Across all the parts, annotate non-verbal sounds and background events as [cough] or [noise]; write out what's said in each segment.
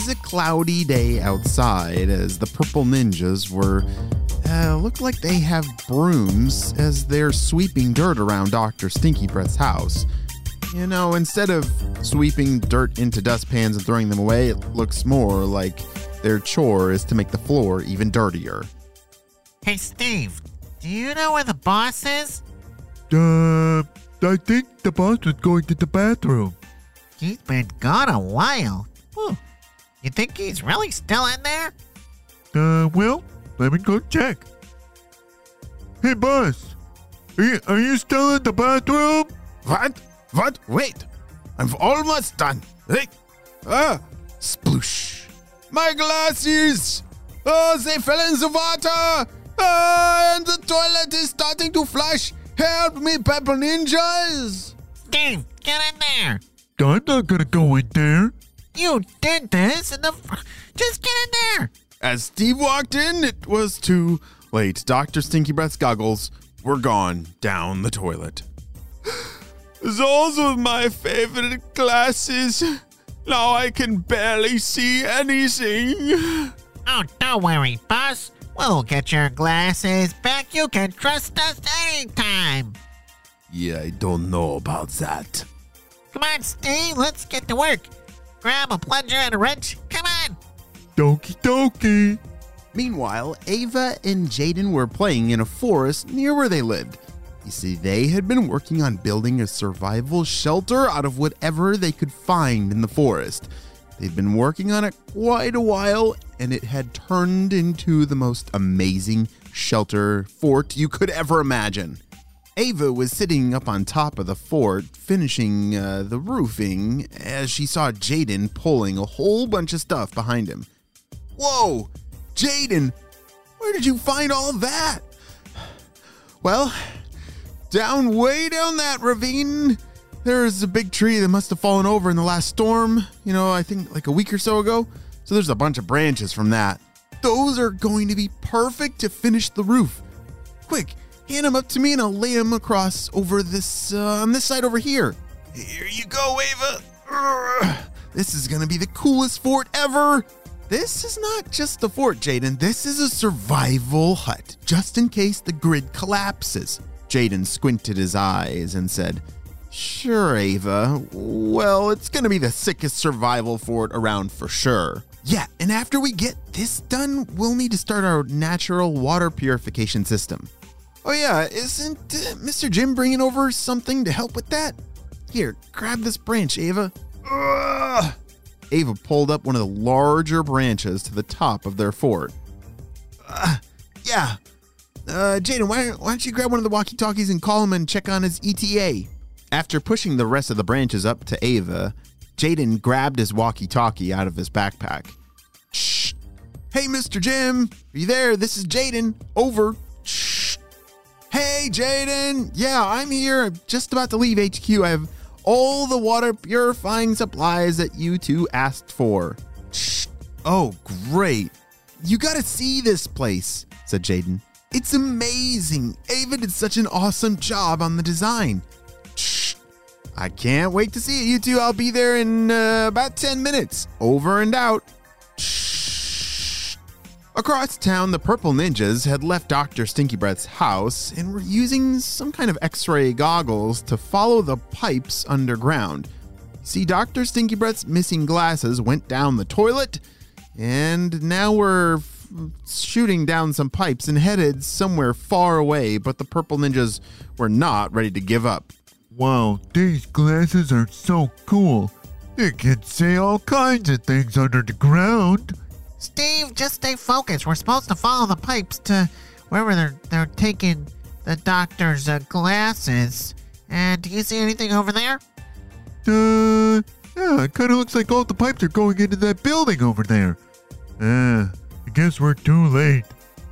Was a cloudy day outside as the Purple Ninjas were. Uh, looked like they have brooms as they're sweeping dirt around Dr. Stinky Breath's house. You know, instead of sweeping dirt into dustpans and throwing them away, it looks more like their chore is to make the floor even dirtier. Hey, Steve, do you know where the boss is? Uh, I think the boss was going to the bathroom. He's been gone a while. You think he's really still in there? Uh, well, let me go check. Hey, boss, are you, are you still in the bathroom? What? What? Wait. I'm almost done. Hey. Ah. Sploosh. My glasses. Oh, they fell in the water. Ah, and the toilet is starting to flush. Help me, Purple Ninjas. Steve, get in there. I'm not gonna go in there. You did this in the. Fr- Just get in there. As Steve walked in, it was too late. Dr. Stinky Breath's goggles were gone down the toilet. [gasps] Those were my favorite glasses. Now I can barely see anything. Oh, don't worry, boss. We'll get your glasses back. You can trust us anytime. Yeah, I don't know about that. Come on, Steve, let's get to work. Grab a plunger and a wrench. Come on. Doki doki. Meanwhile, Ava and Jaden were playing in a forest near where they lived. You see, they had been working on building a survival shelter out of whatever they could find in the forest. They'd been working on it quite a while, and it had turned into the most amazing shelter fort you could ever imagine. Ava was sitting up on top of the fort, finishing uh, the roofing, as she saw Jaden pulling a whole bunch of stuff behind him. Whoa! Jaden! Where did you find all that? Well, down way down that ravine, there's a big tree that must have fallen over in the last storm, you know, I think like a week or so ago. So there's a bunch of branches from that. Those are going to be perfect to finish the roof. Quick, hand them up to me and I'll lay them across over this, uh, on this side over here. Here you go, Ava. Urgh. [sighs] This is to be the coolest fort ever. This is not just a fort, Jaden. This is a survival hut, just in case the grid collapses. Jaden squinted his eyes and said, Sure, Ava. Well, it's to be the sickest survival fort around for sure. Yeah, and after we get this done, we'll need to start our natural water purification system. Oh, yeah, isn't uh, Mr. Jim bringing over something to help with that? Here, grab this branch, Ava. Ugh. Ava pulled up one of the larger branches to the top of their fort. Uh, yeah. Uh, Jaden, why, why don't you grab one of the walkie talkies and call him and check on his ETA? After pushing the rest of the branches up to Ava, Jaden grabbed his walkie talkie out of his backpack. Shh. Hey, Mr. Jim, are you there? This is Jaden. Over. Hey, Jaden. Yeah, I'm here. I'm just about to leave HQ. I have all the water purifying supplies that you two asked for. Shh. Oh, great. You gotta see this place, said Jaden. It's amazing. Ava did such an awesome job on the design. Shh. I can't wait to see it, you two. I'll be there in uh, about 10 minutes. Over and out. Across town, the Purple Ninjas had left Dr. Stinky Breath's house and were using some kind of x ray goggles to follow the pipes underground. See, Dr. Stinky Breath's missing glasses went down the toilet, and now we're f- shooting down some pipes and headed somewhere far away, but the Purple Ninjas were not ready to give up. Wow, these glasses are so cool. They can see all kinds of things under the ground. Steve, just stay focused. We're supposed to follow the pipes to wherever they're they're taking the doctor's uh, glasses. And do you see anything over there? Uh, Yeah, it kind of looks like all the pipes are going into that building over there. Ah, I guess we're too late.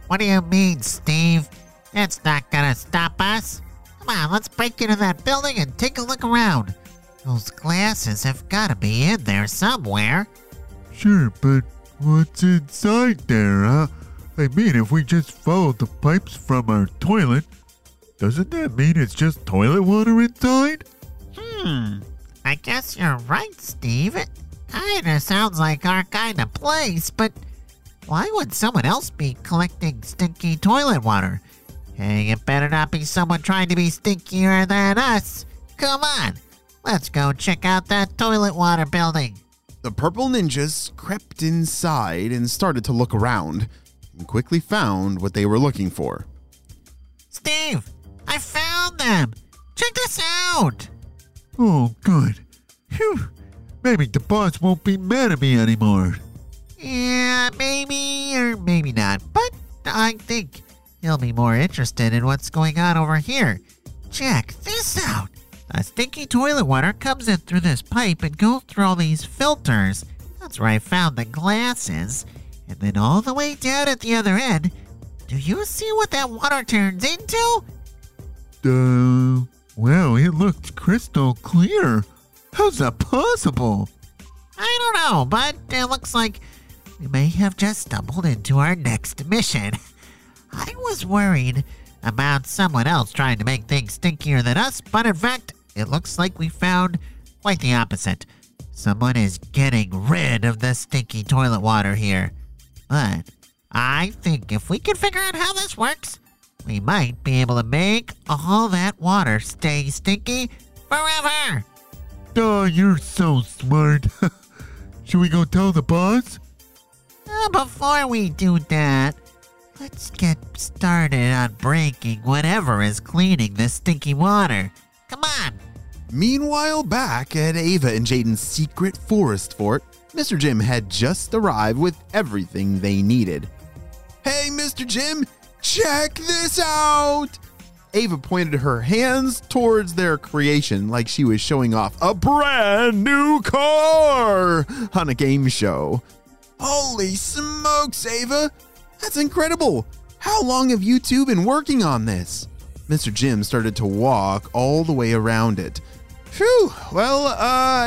What do you mean, Steve? It's not gonna stop us. Come on, let's break into that building and take a look around. Those glasses have gotta be in there somewhere. Sure, but what's inside there, huh? I mean, if we just follow the pipes from our toilet, doesn't that mean it's just toilet water inside? Hmm, I guess you're right, Steve. It kinda sounds like our kind of place, but why would someone else be collecting stinky toilet water? Hey, it better not be someone trying to be stinkier than us. Come on, let's go check out that toilet water building. The purple ninjas crept inside and started to look around and quickly found what they were looking for. Steve, I found them. Check this out. Oh, good. Phew. Maybe the boss won't be mad at me anymore. Yeah, maybe or maybe not, but I think he'll be more interested in what's going on over here. Check this out. A stinky toilet water comes in through this pipe and goes through all these filters. That's where I found the glasses. And then all the way down at the other end, do you see what that water turns into? Uh, well, it looked crystal clear. How's that possible? I don't know, but it looks like we may have just stumbled into our next mission. [laughs] I was worried about someone else trying to make things stinkier than us, but in fact, it looks like we found quite the opposite. Someone is getting rid of the stinky toilet water here. But I think if we can figure out how this works, we might be able to make all that water stay stinky forever. Oh, you're so smart. [laughs] Should we go tell the boss? Uh, before we do that, let's get started on breaking whatever is cleaning this stinky water. Come on. Meanwhile, back at Ava and Jaden's secret forest fort, Mr. Jim had just arrived with everything they needed. Hey, Mr. Jim, check this out! Ava pointed her hands towards their creation like she was showing off a brand new car on a game show. Holy smokes, Ava! That's incredible! How long have you two been working on this? Mr. Jim started to walk all the way around it. Phew, well, uh,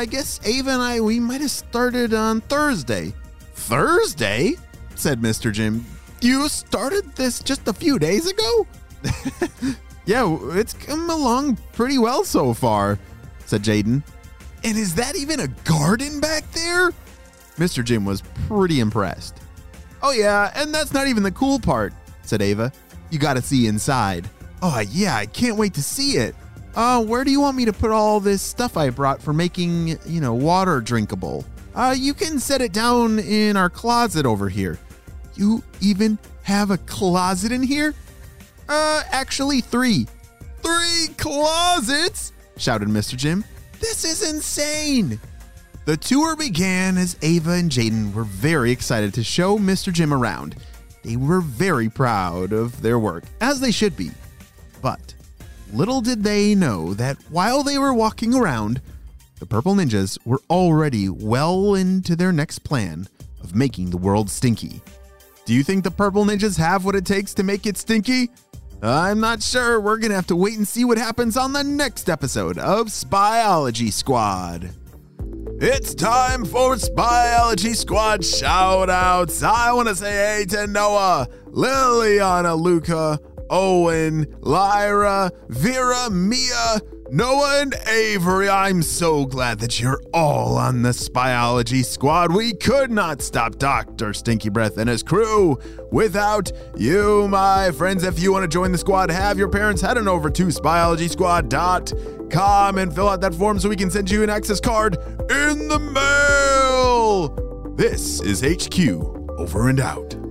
I guess Ava and I, we might have started on Thursday. Thursday? said Mr. Jim. You started this just a few days ago? [laughs] yeah, it's come along pretty well so far, said Jaden. And is that even a garden back there? Mr. Jim was pretty impressed. Oh, yeah, and that's not even the cool part, said Ava. You gotta see inside. Oh, yeah, I can't wait to see it. Uh, where do you want me to put all this stuff I brought for making, you know, water drinkable? Uh, you can set it down in our closet over here. You even have a closet in here? Uh, actually, three. Three closets? shouted Mr. Jim. This is insane. The tour began as Ava and Jaden were very excited to show Mr. Jim around. They were very proud of their work, as they should be. But little did they know that while they were walking around, the Purple Ninjas were already well into their next plan of making the world stinky. Do you think the Purple Ninjas have what it takes to make it stinky? I'm not sure. We're going to have to wait and see what happens on the next episode of Spyology Squad. It's time for Spyology Squad shout outs. I want to say hey to Noah, Liliana, Luca, Owen, Lyra, Vera, Mia, Noah, and Avery. I'm so glad that you're all on the Spyology Squad. We could not stop Dr. Stinky Breath and his crew without you, my friends. If you want to join the squad, have your parents head on over to spyologysquad.com and fill out that form so we can send you an access card in the mail. This is HQ over and out.